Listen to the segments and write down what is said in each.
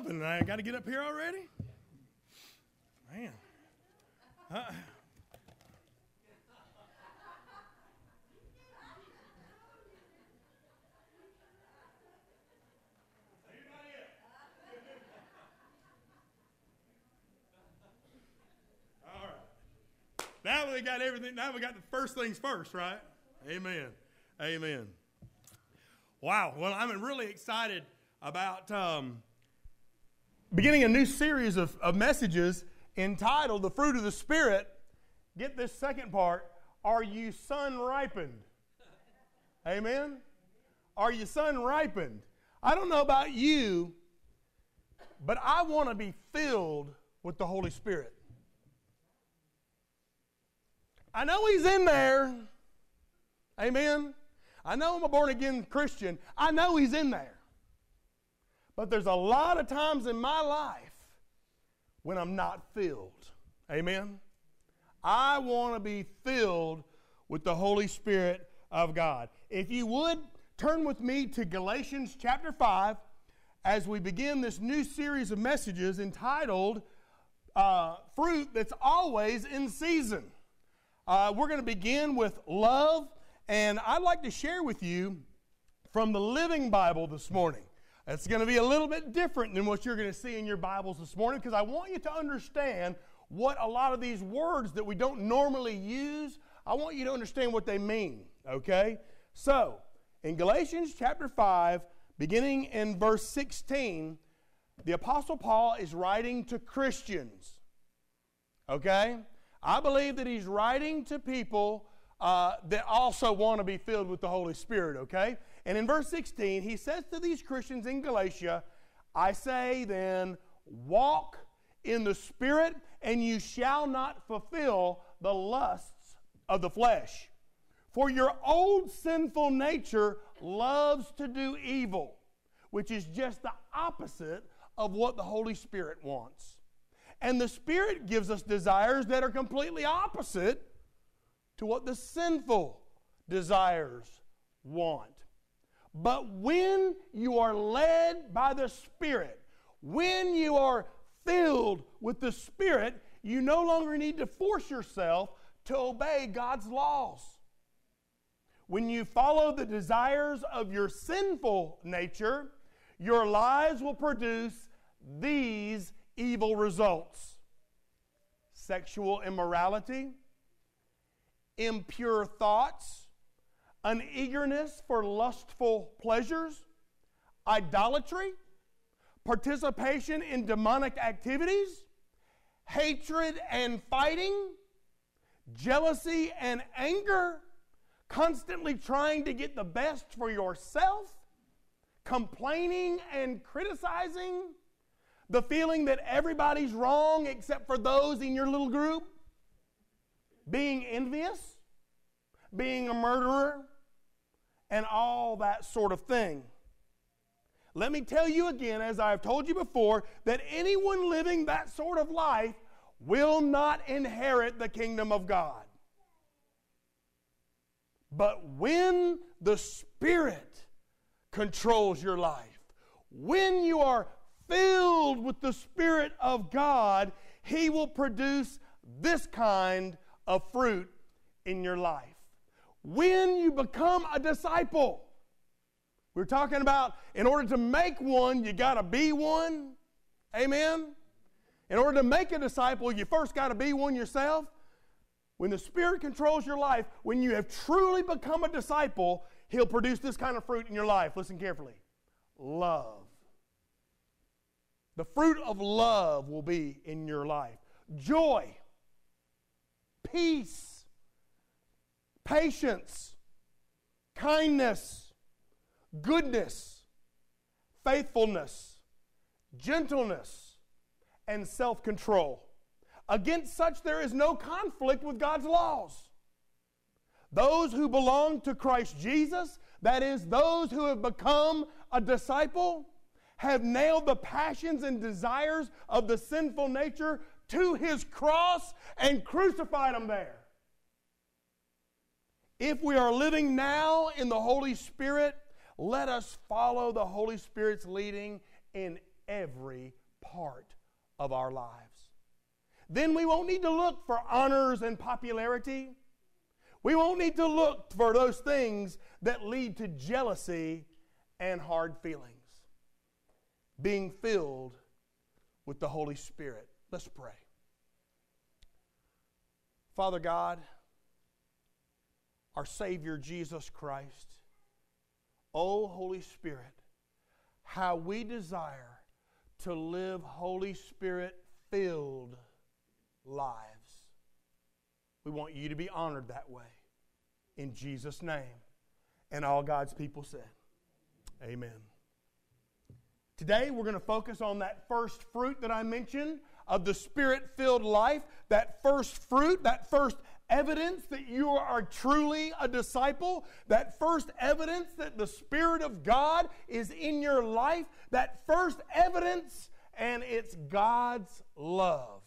12, and I got to get up here already? Man. Uh, Now we got everything. Now we got the first things first, right? Amen. Amen. Wow. Well, I'm really excited about um, beginning a new series of, of messages entitled The Fruit of the Spirit. Get this second part Are you sun ripened? Amen. Are you sun ripened? I don't know about you, but I want to be filled with the Holy Spirit. I know He's in there. Amen. I know I'm a born again Christian. I know He's in there. But there's a lot of times in my life when I'm not filled. Amen. I want to be filled with the Holy Spirit of God. If you would, turn with me to Galatians chapter 5 as we begin this new series of messages entitled uh, Fruit That's Always in Season. Uh, we're going to begin with love, and I'd like to share with you from the Living Bible this morning. It's going to be a little bit different than what you're going to see in your Bibles this morning because I want you to understand what a lot of these words that we don't normally use, I want you to understand what they mean, okay? So, in Galatians chapter 5, beginning in verse 16, the Apostle Paul is writing to Christians, okay? I believe that he's writing to people uh, that also want to be filled with the Holy Spirit, okay? And in verse 16, he says to these Christians in Galatia, I say then, walk in the Spirit, and you shall not fulfill the lusts of the flesh. For your old sinful nature loves to do evil, which is just the opposite of what the Holy Spirit wants. And the Spirit gives us desires that are completely opposite to what the sinful desires want. But when you are led by the Spirit, when you are filled with the Spirit, you no longer need to force yourself to obey God's laws. When you follow the desires of your sinful nature, your lives will produce these evil results sexual immorality, impure thoughts, an eagerness for lustful pleasures, idolatry, participation in demonic activities, hatred and fighting, jealousy and anger, constantly trying to get the best for yourself, complaining and criticizing the feeling that everybody's wrong except for those in your little group? Being envious? Being a murderer? And all that sort of thing. Let me tell you again, as I've told you before, that anyone living that sort of life will not inherit the kingdom of God. But when the Spirit controls your life, when you are filled with the Spirit of God, He will produce this kind of fruit in your life. When you become a disciple, we're talking about in order to make one, you got to be one. Amen? In order to make a disciple, you first got to be one yourself. When the Spirit controls your life, when you have truly become a disciple, He'll produce this kind of fruit in your life. Listen carefully love. The fruit of love will be in your life joy, peace, patience, kindness, goodness, faithfulness, gentleness, and self control. Against such there is no conflict with God's laws. Those who belong to Christ Jesus, that is, those who have become a disciple, have nailed the passions and desires of the sinful nature to his cross and crucified them there. If we are living now in the Holy Spirit, let us follow the Holy Spirit's leading in every part of our lives. Then we won't need to look for honors and popularity. We won't need to look for those things that lead to jealousy and hard feelings. Being filled with the Holy Spirit. Let's pray. Father God, our Savior Jesus Christ, O Holy Spirit, how we desire to live Holy Spirit filled lives. We want you to be honored that way. In Jesus' name. And all God's people said, Amen. Today, we're going to focus on that first fruit that I mentioned of the spirit filled life, that first fruit, that first evidence that you are truly a disciple, that first evidence that the Spirit of God is in your life, that first evidence, and it's God's love.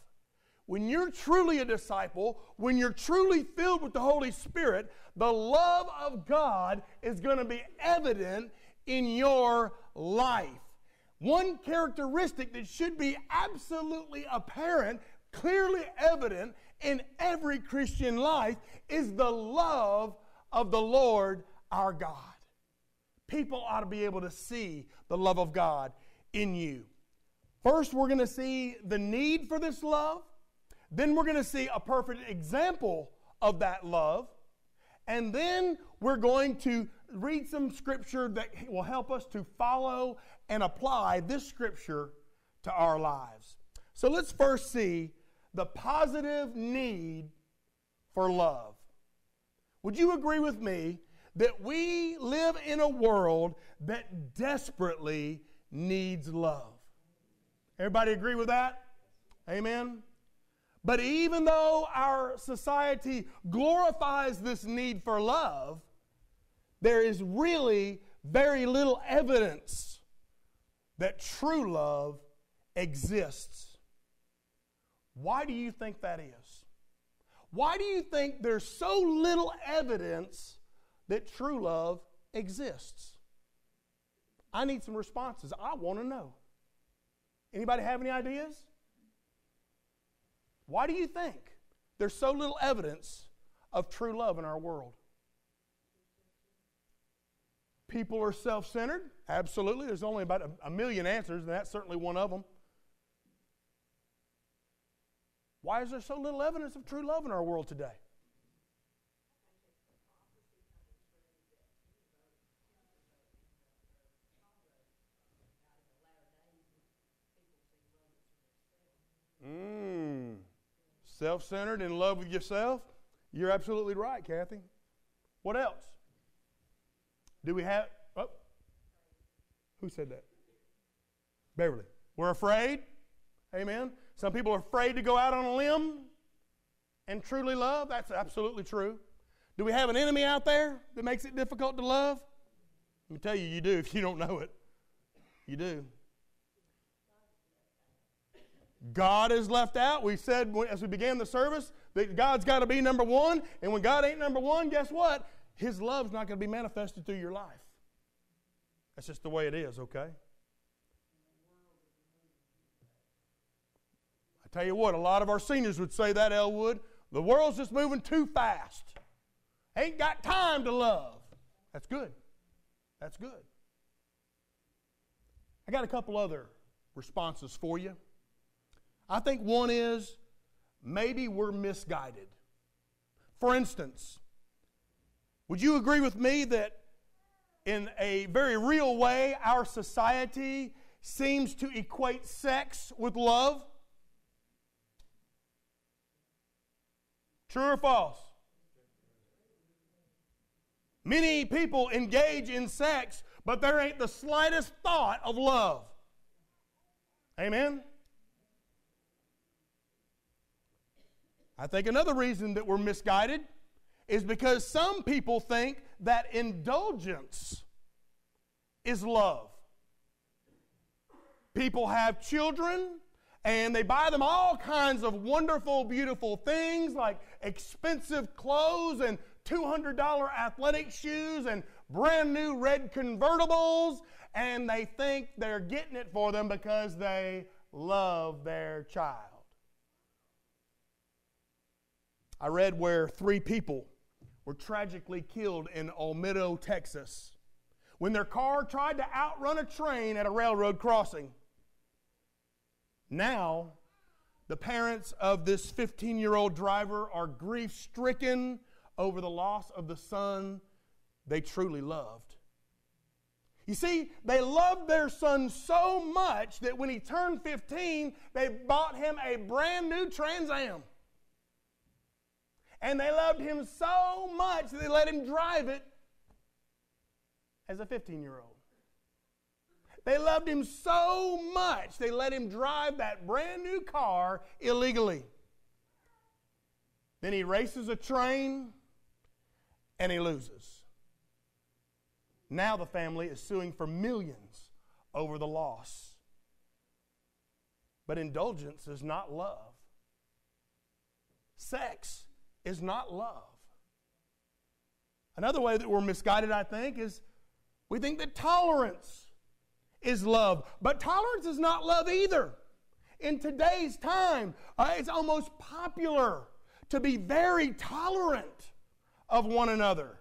When you're truly a disciple, when you're truly filled with the Holy Spirit, the love of God is going to be evident in your life. One characteristic that should be absolutely apparent, clearly evident in every Christian life is the love of the Lord our God. People ought to be able to see the love of God in you. First, we're going to see the need for this love. Then, we're going to see a perfect example of that love. And then, we're going to read some scripture that will help us to follow and apply this scripture to our lives. So, let's first see the positive need for love. Would you agree with me that we live in a world that desperately needs love? Everybody agree with that? Amen. But even though our society glorifies this need for love, there is really very little evidence that true love exists why do you think that is? Why do you think there's so little evidence that true love exists? I need some responses. I want to know. Anybody have any ideas? Why do you think there's so little evidence of true love in our world? People are self centered? Absolutely. There's only about a, million answers, and that's certainly one of them. Why is there so little evidence of true love in our world today? Mm. Self centered, in love with yourself? You're absolutely right, Kathy. What else? Do we have. Oh, who said that? Beverly. We're afraid? Amen. Some people are afraid to go out on a limb and truly love. That's absolutely true. Do we have an enemy out there that makes it difficult to love? Let me tell you, you do if you don't know it. You do. God is left out. We said as we began the service that God's got to be number one. And when God ain't number one, guess what? His love's not going to be manifested through your life. That's just the way it is, okay? Tell you what, a lot of our seniors would say that, Elwood. The world's just moving too fast. Ain't got time to love. That's good. That's good. I got a couple other responses for you. I think one is maybe we're misguided. For instance, would you agree with me that in a very real way, our society seems to equate sex with love? True or false? Many people engage in sex, but there ain't the slightest thought of love. Amen? I think another reason that we're misguided is because some people think that indulgence is love. People have children and they buy them all kinds of wonderful, beautiful things like expensive clothes and $200 athletic shoes and brand new red convertibles. and they think they're getting it for them because they love their child. I read where three people were tragically killed in Olmedo, Texas, when their car tried to outrun a train at a railroad crossing. Now, the parents of this 15 year old driver are grief stricken over the loss of the son they truly loved. You see, they loved their son so much that when he turned 15, they bought him a brand new Trans Am. And they loved him so much that they let him drive it as a 15 year old. They loved him so much, they let him drive that brand new car illegally. Then he races a train and he loses. Now the family is suing for millions over the loss. But indulgence is not love. Sex is not love. Another way that we're misguided, I think, is we think that tolerance is love. But tolerance is not love either. In today's time, uh, it's almost popular to be very tolerant of one another.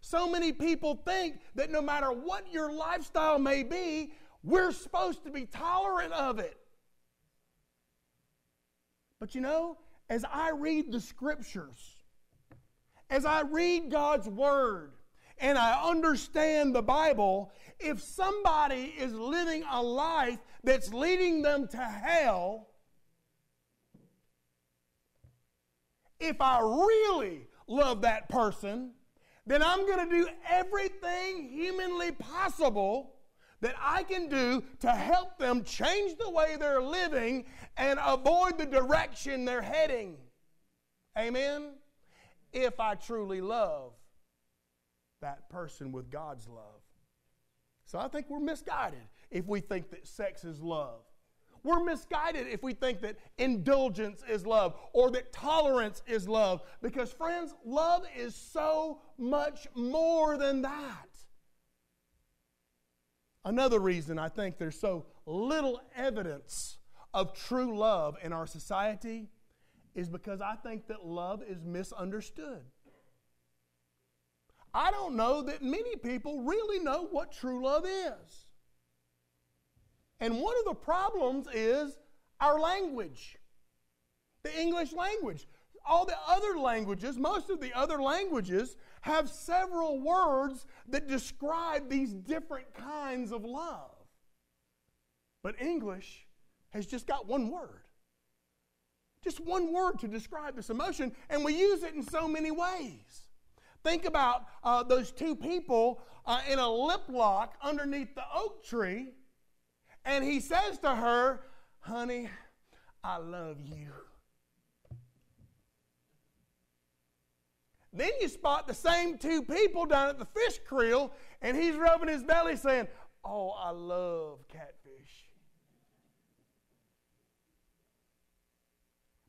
So many people think that no matter what your lifestyle may be, we're supposed to be tolerant of it. But you know, as I read the scriptures, as I read God's word, and I understand the Bible, if somebody is living a life that's leading them to hell, if I really love that person, then I'm going to do everything humanly possible that I can do to help them change the way they're living and avoid the direction they're heading. Amen? If I truly love that person with God's love. So I think we're misguided if we think that sex is love. We're misguided if we think that indulgence is love or that tolerance is love. Because, friends, love is so much more than that. Another reason I think there's so little evidence of true love in our society is because I think that love is misunderstood. I don't know that many people really know what true love is. And one of the problems is our language, the English language. All the other languages, most of the other languages, have several words that describe these different kinds of love. But English has just got one word. Just one word to describe this emotion, and we use it in so many ways. Think about uh, those two people uh, in a lip lock underneath the oak tree, and he says to her, Honey, I love you. Then you spot the same two people down at the fish creel, and he's rubbing his belly saying, Oh, I love catfish.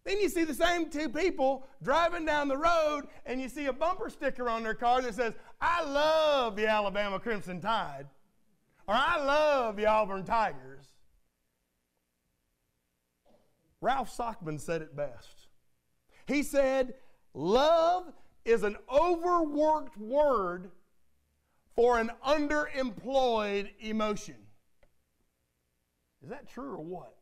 Then you see the same two people driving down the road, and you see a bumper sticker on their car that says, I love the Alabama Crimson Tide, or I love the Auburn Tigers. Ralph Sockman said it best. He said, Love is an overworked word for an underemployed emotion. Is that true or what?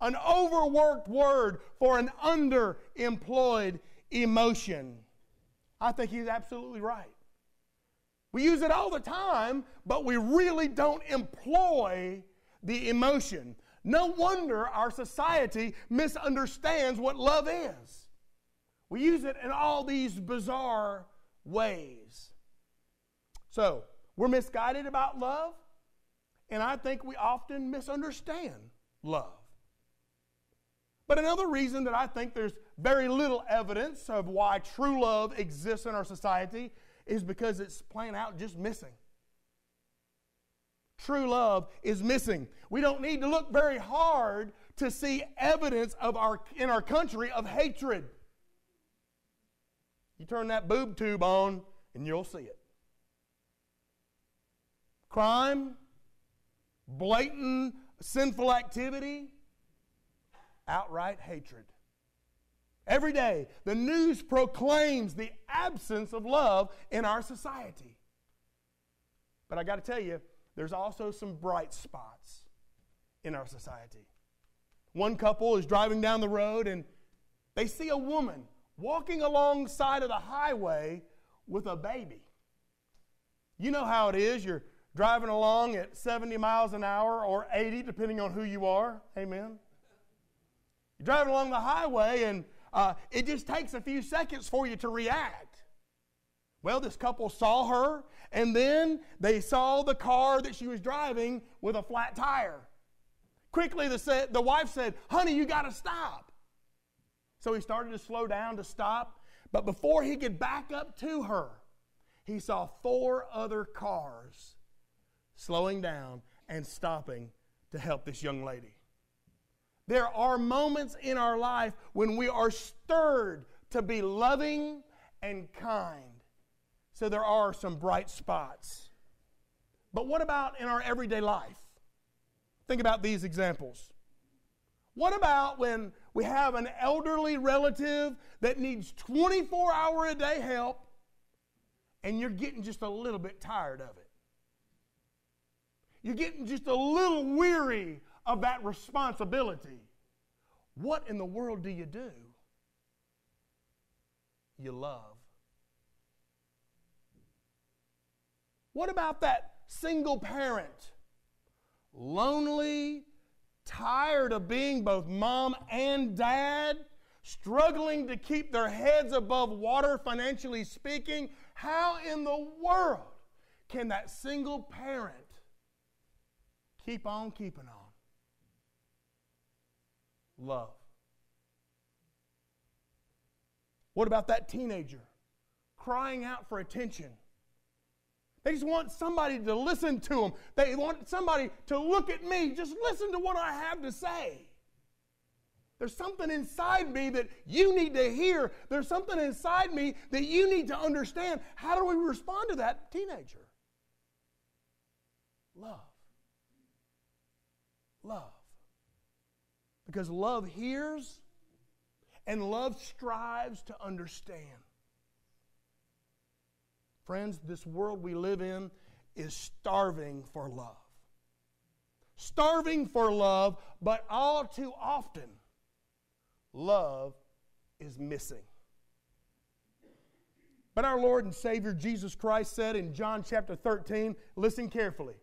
An overworked word for an underemployed emotion. I think he's absolutely right. We use it all the time, but we really don't employ the emotion. No wonder our society misunderstands what love is. We use it in all these bizarre ways. So, we're misguided about love, and I think we often misunderstand love. But another reason that I think there's very little evidence of why true love exists in our society is because it's plain out just missing. True love is missing. We don't need to look very hard to see evidence of our, in our country of hatred. You turn that boob tube on and you'll see it. crime, blatant sinful activity, outright hatred. Every day, the news proclaims the absence of love in our society. But I got to tell you, there's also some bright spots in our society. One couple is driving down the road and they see a woman walking alongside of the highway with a baby. You know how it is. You're driving along at 70 miles an hour or 80, depending on who you are. Amen. You're driving along the highway, and uh, it just takes a few seconds for you to react. Well, this couple saw her, and then they saw the car that she was driving with a flat tire. Quickly, the, the wife said, Honey, you got to stop. So he started to slow down to stop, but before he could back up to her, he saw four other cars slowing down and stopping to help this young lady. There are moments in our life when we are stirred to be loving and kind. So there are some bright spots. But what about in our everyday life? Think about these examples. What about when we have an elderly relative that needs 24 hour a day help and you're getting just a little bit tired of it? You're getting just a little weary of that responsibility. What in the world do you do? You love. What about that single parent? Lonely, tired of being both mom and dad, struggling to keep their heads above water, financially speaking. How in the world can that single parent Keep on keeping on. Love. What about that teenager crying out for attention? They just want somebody to listen to them. They want somebody to look at me. Just listen to what I have to say. There's something inside me that you need to hear. There's something inside me that you need to understand. How do we respond to that teenager? Love love. Because love hears and love strives to understand. Friends, this world we live in is starving for love. Starving for love, but all too often, love is missing. But our Lord and Savior Jesus Christ said in John chapter 13, listen carefully.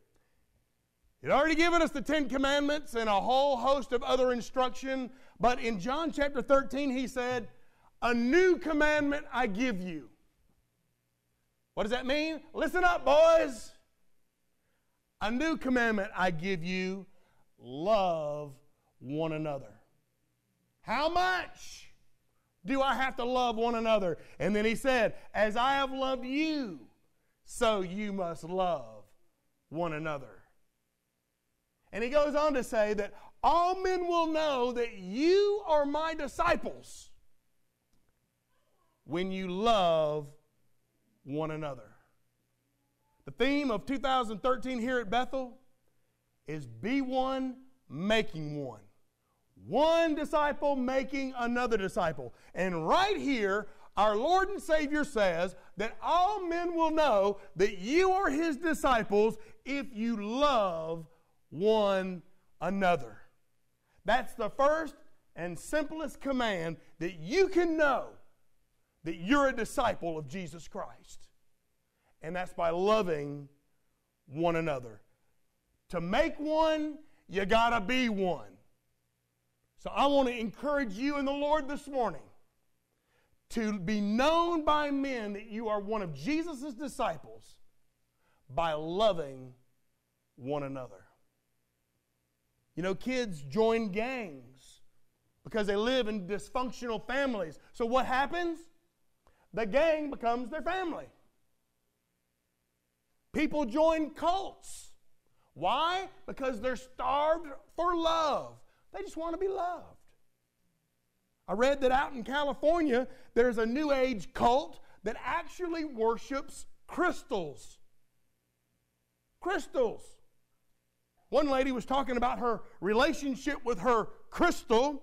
He'd already given us the Ten Commandments and a whole host of other instruction, but in John chapter 13, he said, A new commandment I give you. What does that mean? Listen up, boys. A new commandment I give you love one another. How much do I have to love one another? And then he said, As I have loved you, so you must love one another. And he goes on to say that all men will know that you are my disciples when you love one another. The theme of 2013 here at Bethel is be one, making one. One disciple making another disciple. And right here, our Lord and Savior says that all men will know that you are his disciples if you love one another. That's the first and simplest command that you can know that you're a disciple of Jesus Christ. And that's by loving one another. To make one, you got to be one. So I want to encourage you in the Lord this morning to be known by men that you are one of Jesus' disciples by loving one another. You know, kids join gangs because they live in dysfunctional families. So what happens? The gang becomes their family. People join cults. Why? Because they're starved for love. They just want to be loved. I read that out in California, there's a New Age cult that actually worships crystals crystals. One lady was talking about her relationship with her crystal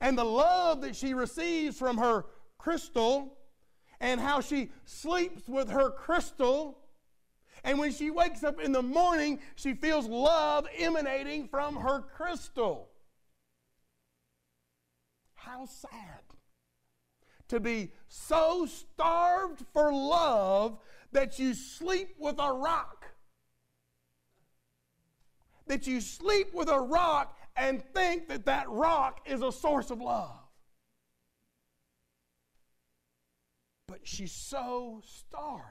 and the love that she receives from her crystal and how she sleeps with her crystal. And when she wakes up in the morning, she feels love emanating from her crystal. How sad to be so starved for love that you sleep with a rock that you sleep with a rock and think that that rock is a source of love. But she's so starved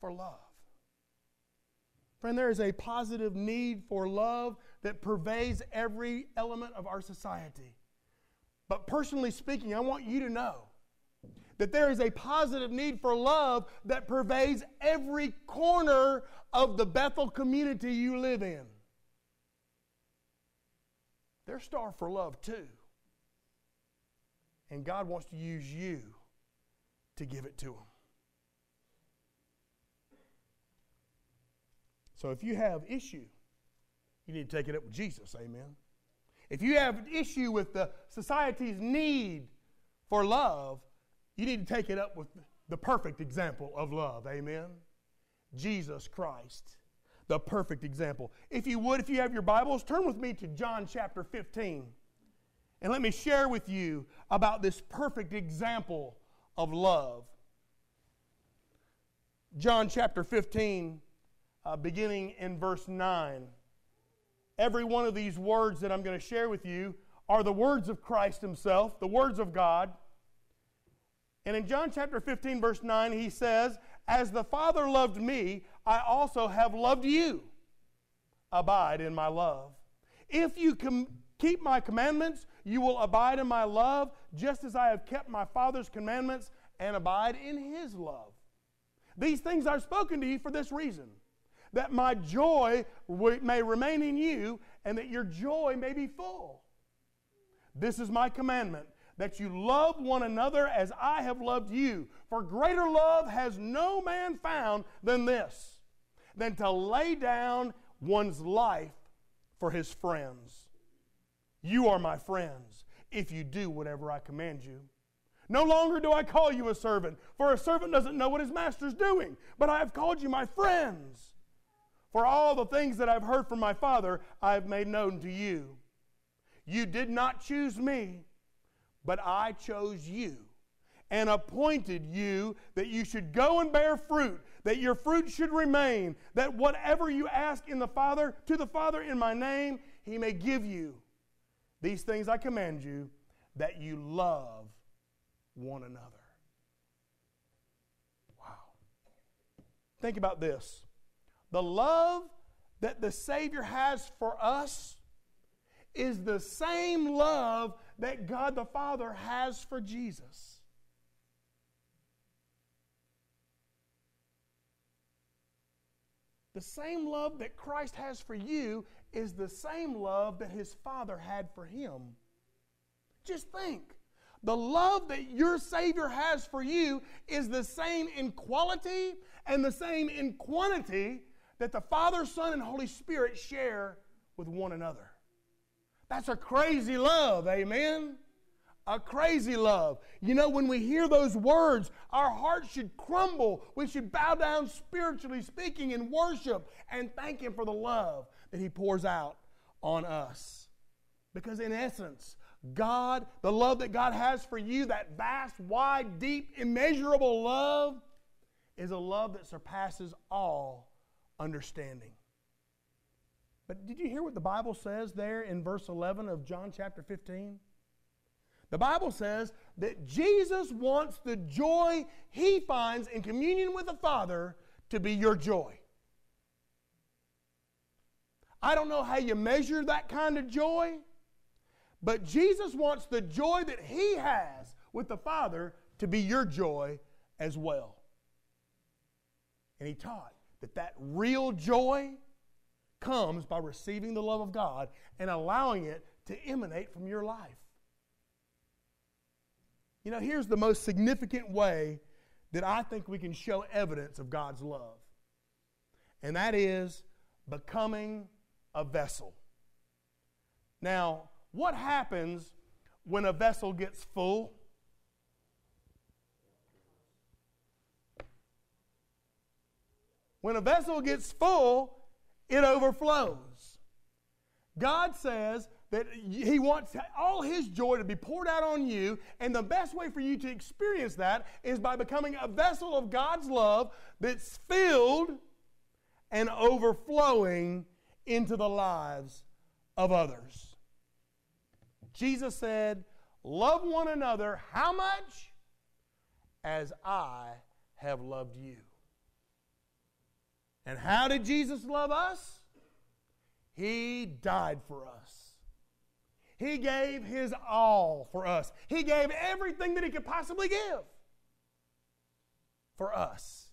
for love. Friend, there is a positive need for love that pervades every element of our society. But personally speaking, I want you to know that there is a positive need for love that pervades every corner of the Bethel community you live in. They're starved for love too. And God wants to use you to give it to them. So if you have issue, you need to take it up with Jesus. Amen. If you have issue with the society's need for love, you need to take it up with the perfect example of love. Amen. Jesus Christ, the perfect example. If you would, if you have your Bibles, turn with me to John chapter 15. And let me share with you about this perfect example of love. John chapter 15, uh, beginning in verse 9. Every one of these words that I'm going to share with you are the words of Christ Himself, the words of God. And in John chapter 15, verse 9, he says, As the Father loved me, I also have loved you. Abide in my love. If you com- keep my commandments, you will abide in my love, just as I have kept my Father's commandments and abide in his love. These things I've spoken to you for this reason that my joy may remain in you and that your joy may be full. This is my commandment that you love one another as I have loved you. For greater love has no man found than this, than to lay down one's life for his friends. You are my friends if you do whatever I command you. No longer do I call you a servant, for a servant doesn't know what his master's doing, but I have called you my friends. For all the things that I've heard from my Father, I have made known to you. You did not choose me but I chose you and appointed you that you should go and bear fruit, that your fruit should remain, that whatever you ask in the Father, to the Father in my name, he may give you. These things I command you, that you love one another. Wow. Think about this. The love that the Savior has for us is the same love that God the Father has for Jesus. The same love that Christ has for you is the same love that his Father had for him. Just think. The love that your Savior has for you is the same in quality and the same in quantity that the Father, Son, and Holy Spirit share with one another. That's a crazy love, amen? A crazy love. You know, when we hear those words, our hearts should crumble. We should bow down spiritually speaking in worship and thank Him for the love that He pours out on us. Because in essence, God, the love that God has for you, that vast, wide, deep, immeasurable love, is a love that surpasses all understanding. But did you hear what the Bible says there in verse 11 of John chapter 15? The Bible says that Jesus wants the joy he finds in communion with the Father to be your joy. I don't know how you measure that kind of joy, but Jesus wants the joy that he has with the Father to be your joy as well. And he taught that that real joy comes by receiving the love of God and allowing it to emanate from your life. You know, here's the most significant way that I think we can show evidence of God's love. and that is becoming a vessel. Now, what happens when a vessel gets full? When a vessel gets full, it overflows. God says that He wants all His joy to be poured out on you, and the best way for you to experience that is by becoming a vessel of God's love that's filled and overflowing into the lives of others. Jesus said, Love one another, how much? As I have loved you. And how did Jesus love us? He died for us. He gave his all for us. He gave everything that he could possibly give for us.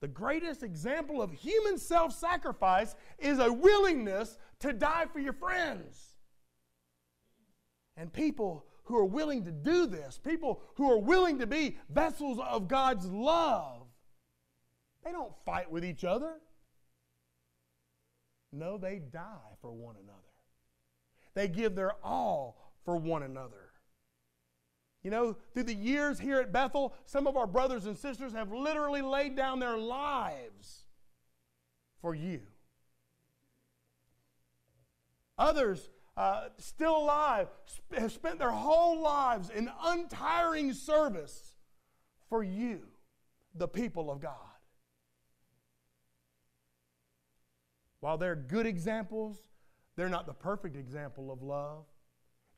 The greatest example of human self sacrifice is a willingness to die for your friends. And people who are willing to do this, people who are willing to be vessels of God's love, they don't fight with each other. No, they die for one another. They give their all for one another. You know, through the years here at Bethel, some of our brothers and sisters have literally laid down their lives for you. Others, uh, still alive, sp- have spent their whole lives in untiring service for you, the people of God. While they're good examples, they're not the perfect example of love.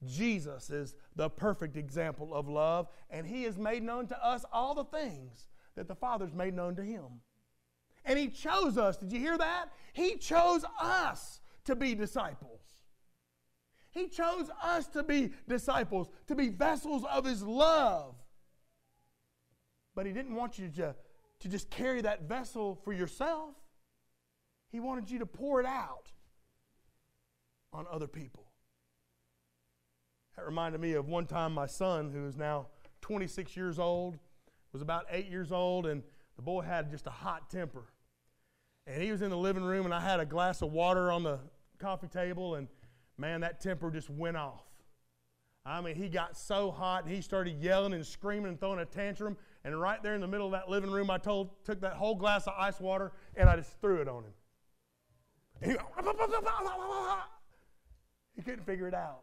Jesus is the perfect example of love, and He has made known to us all the things that the Father's made known to Him. And He chose us. Did you hear that? He chose us to be disciples. He chose us to be disciples, to be vessels of His love. But He didn't want you to, to just carry that vessel for yourself. He wanted you to pour it out on other people. That reminded me of one time my son, who is now 26 years old, was about eight years old, and the boy had just a hot temper. And he was in the living room, and I had a glass of water on the coffee table, and man, that temper just went off. I mean, he got so hot, and he started yelling and screaming and throwing a tantrum. And right there in the middle of that living room, I told, took that whole glass of ice water, and I just threw it on him. And he, he couldn't figure it out.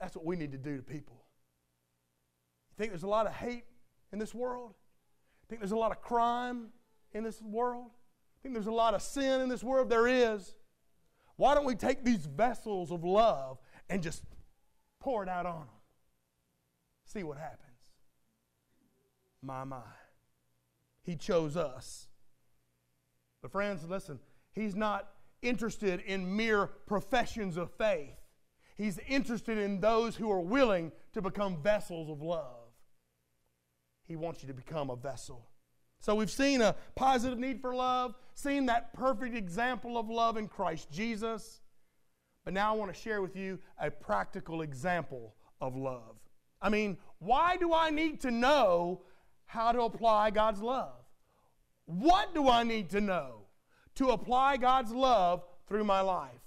That's what we need to do to people. You think there's a lot of hate in this world? You Think there's a lot of crime in this world? You Think there's a lot of sin in this world? There is. Why don't we take these vessels of love and just pour it out on them? See what happens. My, my. He chose us. But, friends, listen, He's not interested in mere professions of faith. He's interested in those who are willing to become vessels of love. He wants you to become a vessel. So we've seen a positive need for love, seen that perfect example of love in Christ Jesus. But now I want to share with you a practical example of love. I mean, why do I need to know how to apply God's love? What do I need to know? To apply God's love through my life?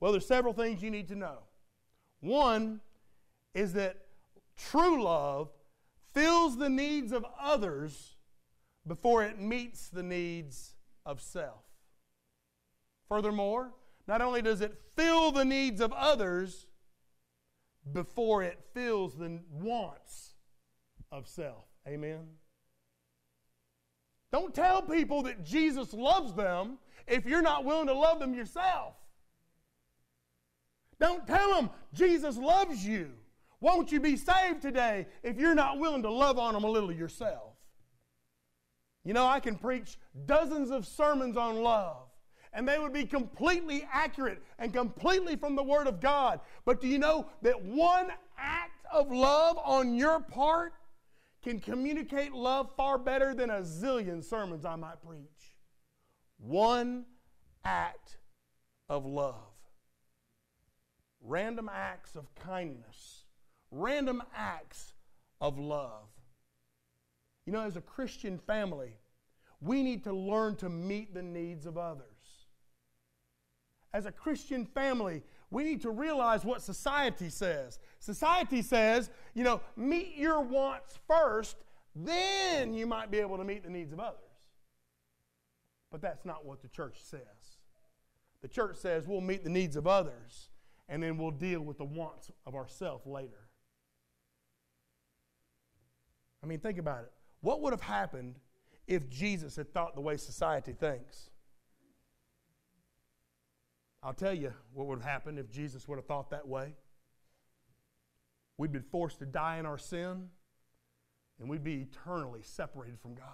Well, there's several things you need to know. One is that true love fills the needs of others before it meets the needs of self. Furthermore, not only does it fill the needs of others before it fills the wants of self. Amen. Don't tell people that Jesus loves them if you're not willing to love them yourself. Don't tell them Jesus loves you. Won't you be saved today if you're not willing to love on them a little yourself? You know, I can preach dozens of sermons on love, and they would be completely accurate and completely from the Word of God. But do you know that one act of love on your part can communicate love far better than a zillion sermons I might preach? One act of love. Random acts of kindness. Random acts of love. You know, as a Christian family, we need to learn to meet the needs of others. As a Christian family, we need to realize what society says. Society says, you know, meet your wants first, then you might be able to meet the needs of others. But that's not what the church says. The church says we'll meet the needs of others and then we'll deal with the wants of ourselves later. I mean, think about it. What would have happened if Jesus had thought the way society thinks? I'll tell you what would have happened if Jesus would have thought that way. We'd been forced to die in our sin, and we'd be eternally separated from God.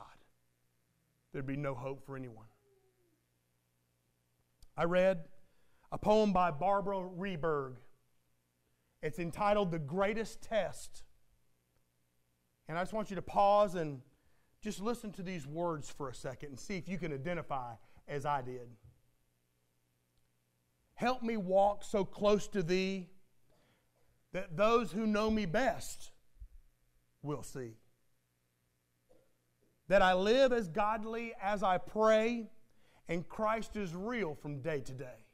There'd be no hope for anyone. I read a poem by Barbara Rehberg. It's entitled The Greatest Test. And I just want you to pause and just listen to these words for a second and see if you can identify as I did. Help me walk so close to thee that those who know me best will see. That I live as godly as I pray, and Christ is real from day to day.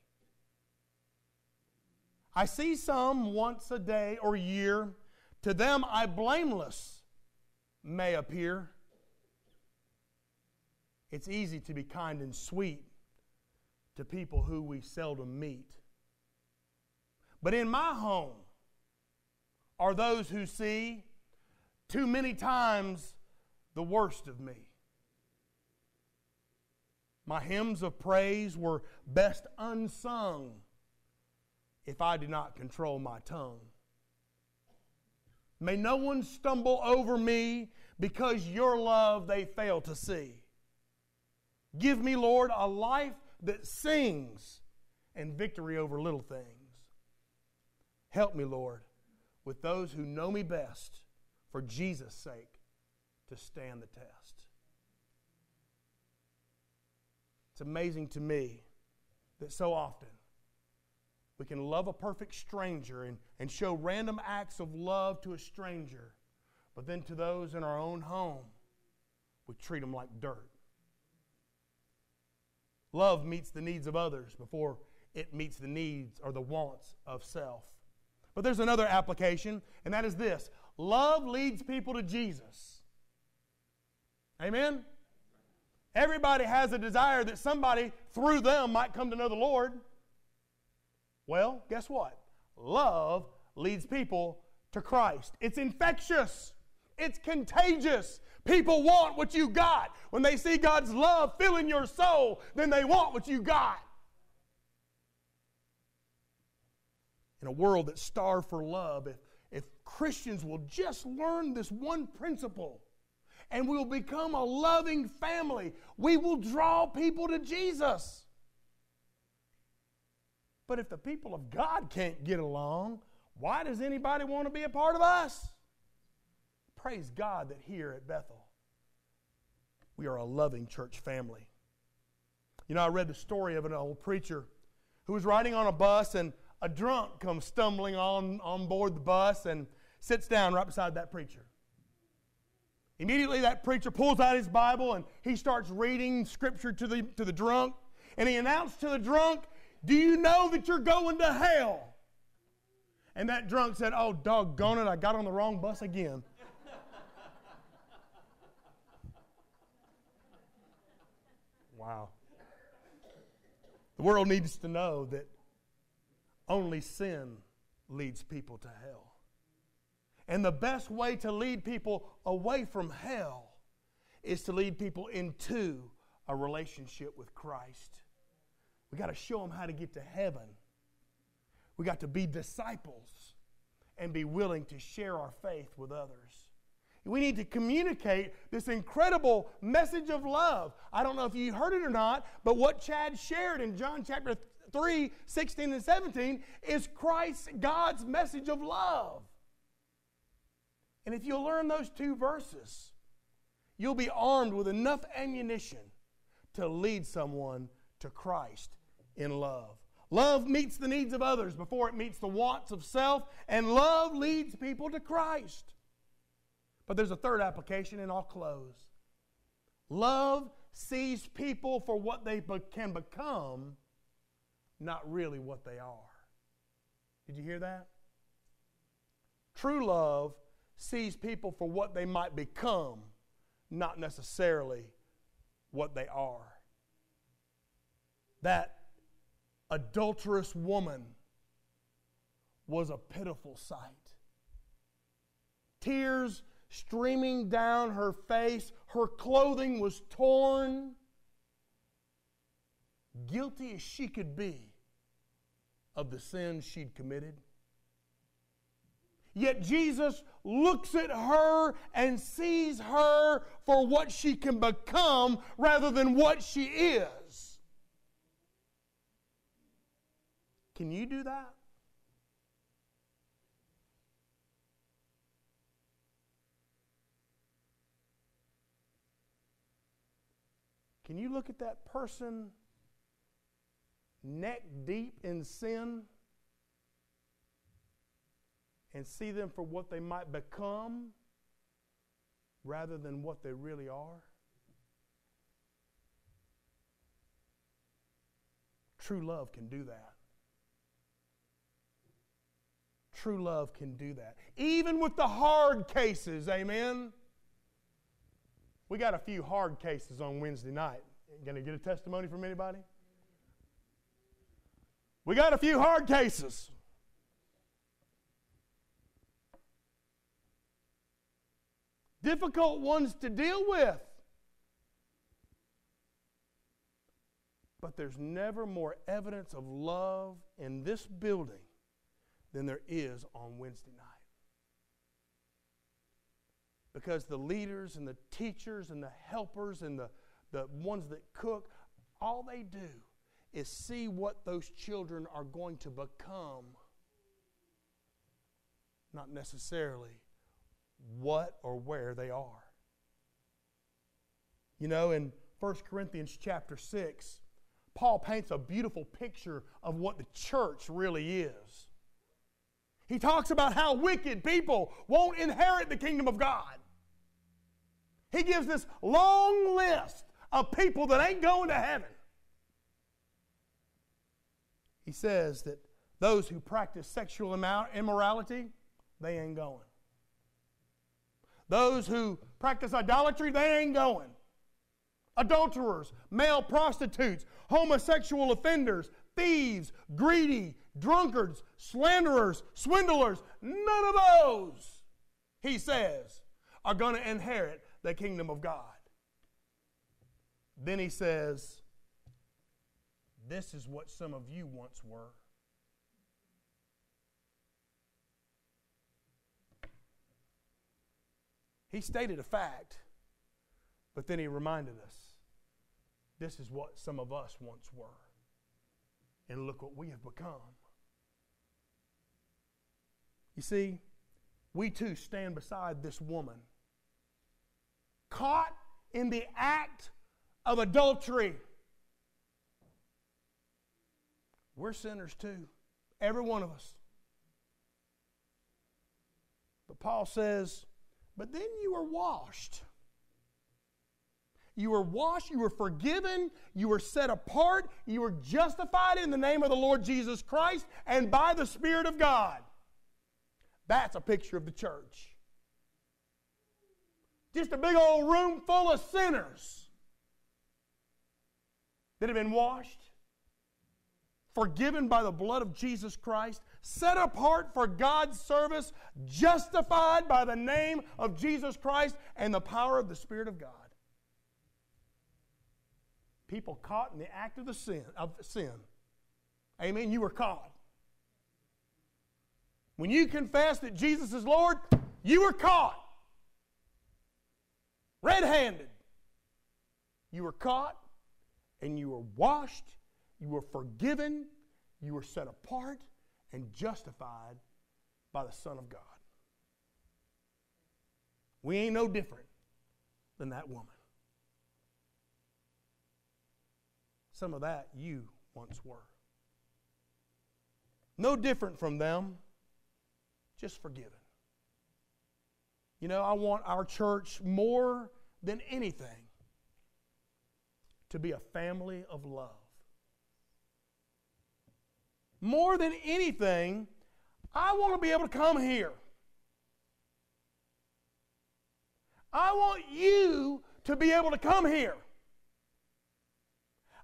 I see some once a day or year, to them I blameless may appear. It's easy to be kind and sweet to people who we seldom meet. But in my home are those who see too many times the worst of me. My hymns of praise were best unsung if I did not control my tongue. May no one stumble over me because your love they fail to see. Give me, Lord, a life that sings and victory over little things. Help me, Lord, with those who know me best for Jesus' sake to stand the test. It's amazing to me that so often we can love a perfect stranger and, and show random acts of love to a stranger, but then to those in our own home, we treat them like dirt. Love meets the needs of others before it meets the needs or the wants of self. But there's another application, and that is this love leads people to Jesus. Amen? Everybody has a desire that somebody through them might come to know the Lord. Well, guess what? Love leads people to Christ. It's infectious, it's contagious. People want what you got. When they see God's love filling your soul, then they want what you got. In a world that's starved for love, if, if Christians will just learn this one principle and we'll become a loving family, we will draw people to Jesus. But if the people of God can't get along, why does anybody want to be a part of us? Praise God that here at Bethel, we are a loving church family. You know, I read the story of an old preacher who was riding on a bus and a drunk comes stumbling on, on board the bus and sits down right beside that preacher. Immediately, that preacher pulls out his Bible and he starts reading scripture to the, to the drunk. And he announced to the drunk, Do you know that you're going to hell? And that drunk said, Oh, doggone it, I got on the wrong bus again. Wow. The world needs to know that only sin leads people to hell. And the best way to lead people away from hell is to lead people into a relationship with Christ. We got to show them how to get to heaven. We got to be disciples and be willing to share our faith with others. We need to communicate this incredible message of love. I don't know if you heard it or not, but what Chad shared in John chapter 3 16 and 17 is Christ, God's message of love. And if you'll learn those two verses, you'll be armed with enough ammunition to lead someone to Christ in love. Love meets the needs of others before it meets the wants of self, and love leads people to Christ. But there's a third application, and I'll close. Love sees people for what they be- can become, not really what they are. Did you hear that? True love sees people for what they might become, not necessarily what they are. That adulterous woman was a pitiful sight. Tears streaming down her face, her clothing was torn. Guilty as she could be of the sins she'd committed. Yet Jesus looks at her and sees her for what she can become rather than what she is. Can you do that? Can you look at that person neck deep in sin and see them for what they might become rather than what they really are? True love can do that. True love can do that. Even with the hard cases, amen. We got a few hard cases on Wednesday night. Going to get a testimony from anybody? We got a few hard cases. Difficult ones to deal with. But there's never more evidence of love in this building than there is on Wednesday night because the leaders and the teachers and the helpers and the, the ones that cook, all they do is see what those children are going to become, not necessarily what or where they are. You know, in 1 Corinthians chapter 6, Paul paints a beautiful picture of what the church really is. He talks about how wicked people won't inherit the kingdom of God. He gives this long list of people that ain't going to heaven. He says that those who practice sexual immorality, they ain't going. Those who practice idolatry, they ain't going. Adulterers, male prostitutes, homosexual offenders, thieves, greedy, drunkards, slanderers, swindlers, none of those, he says, are going to inherit the kingdom of God. Then he says, This is what some of you once were. He stated a fact, but then he reminded us this is what some of us once were. And look what we have become. You see, we too stand beside this woman caught in the act of adultery. We're sinners too, every one of us. But Paul says, but then you were washed. You were washed, you were forgiven, you were set apart, you were justified in the name of the Lord Jesus Christ and by the Spirit of God. That's a picture of the church. Just a big old room full of sinners that have been washed, forgiven by the blood of Jesus Christ, set apart for God's service, justified by the name of Jesus Christ and the power of the Spirit of God. People caught in the act of the sin of sin. Amen. You were caught. When you confess that Jesus is Lord, you were caught red handed. You were caught and you were washed, you were forgiven, you were set apart and justified by the Son of God. We ain't no different than that woman. Some of that you once were. No different from them, just forgiven. You know, I want our church more than anything to be a family of love. More than anything, I want to be able to come here. I want you to be able to come here.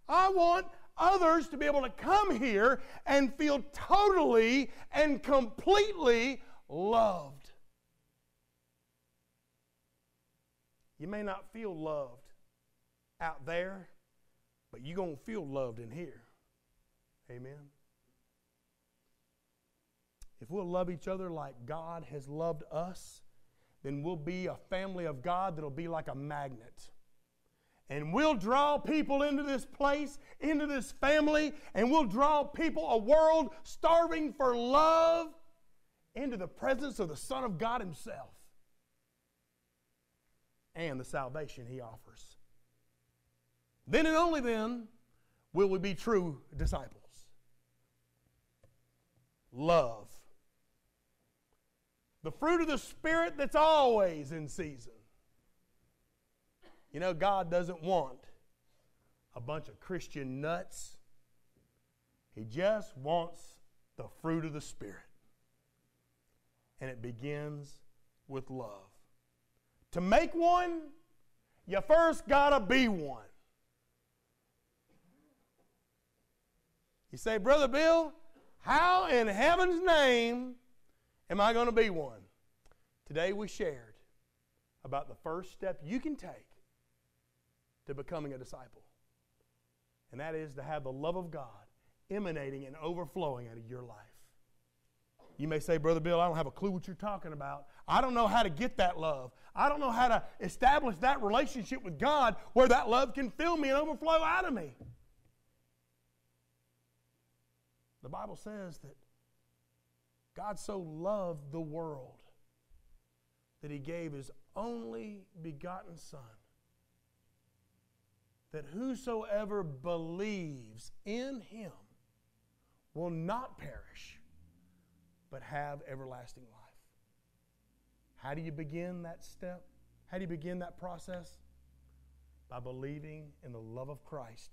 I want others to be able to come here and feel totally and completely loved. You may not feel loved out there, but you're going to feel loved in here. Amen. If we'll love each other like God has loved us, then we'll be a family of God that'll be like a magnet. And we'll draw people into this place, into this family, and we'll draw people, a world starving for love, into the presence of the Son of God Himself and the salvation He offers. Then and only then will we be true disciples. Love. The fruit of the Spirit that's always in season. You know, God doesn't want a bunch of Christian nuts. He just wants the fruit of the Spirit. And it begins with love. To make one, you first got to be one. You say, Brother Bill, how in heaven's name am I going to be one? Today we shared about the first step you can take to becoming a disciple. And that is to have the love of God emanating and overflowing out of your life. You may say, Brother Bill, I don't have a clue what you're talking about. I don't know how to get that love. I don't know how to establish that relationship with God where that love can fill me and overflow out of me. The Bible says that God so loved the world that he gave his only begotten Son that whosoever believes in him will not perish, but have everlasting life. How do you begin that step? How do you begin that process? By believing in the love of Christ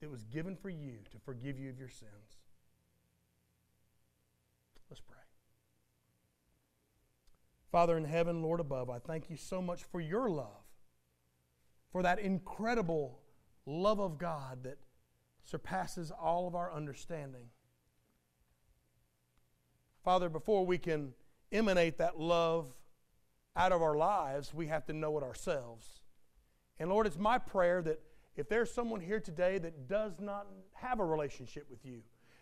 that was given for you to forgive you of your sins. Let's pray. Father in heaven, Lord above, I thank you so much for your love for that incredible love of God that surpasses all of our understanding. Father, before we can emanate that love out of our lives, we have to know it ourselves. And Lord, it's my prayer that if there's someone here today that does not have a relationship with you,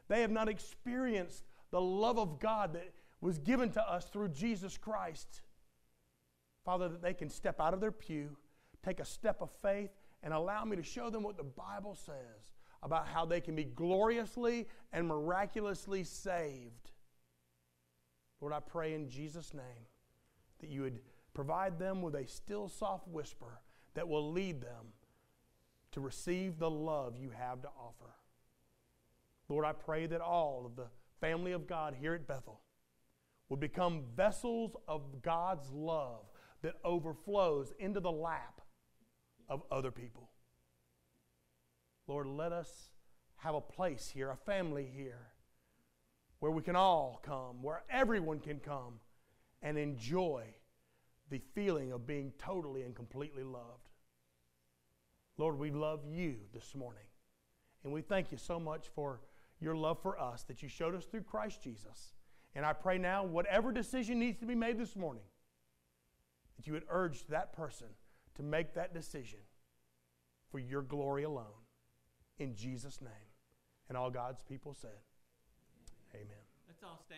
they have not experienced the love of God that was given to us through Jesus Christ, Father, that they can step out of their pew take a step of faith and allow me to show them what the Bible says about how they can be gloriously and miraculously saved. Lord, I pray in Jesus' name that you would provide them with a still soft whisper that will lead them to receive the love you have to offer. Lord, I pray that all of the family of God here at Bethel would become vessels of God's love that overflows into the lap of other people. Lord, let us have a place here, a family here, where we can all come, where everyone can come and enjoy the feeling of being totally and completely loved. Lord, we love you this morning. And we thank you so much for your love for us that you showed us through Christ Jesus. And I pray now, whatever decision needs to be made this morning, that you would urge that person to make that decision for your glory alone. In Jesus' name. And all God's people said, Amen. Let's all stand.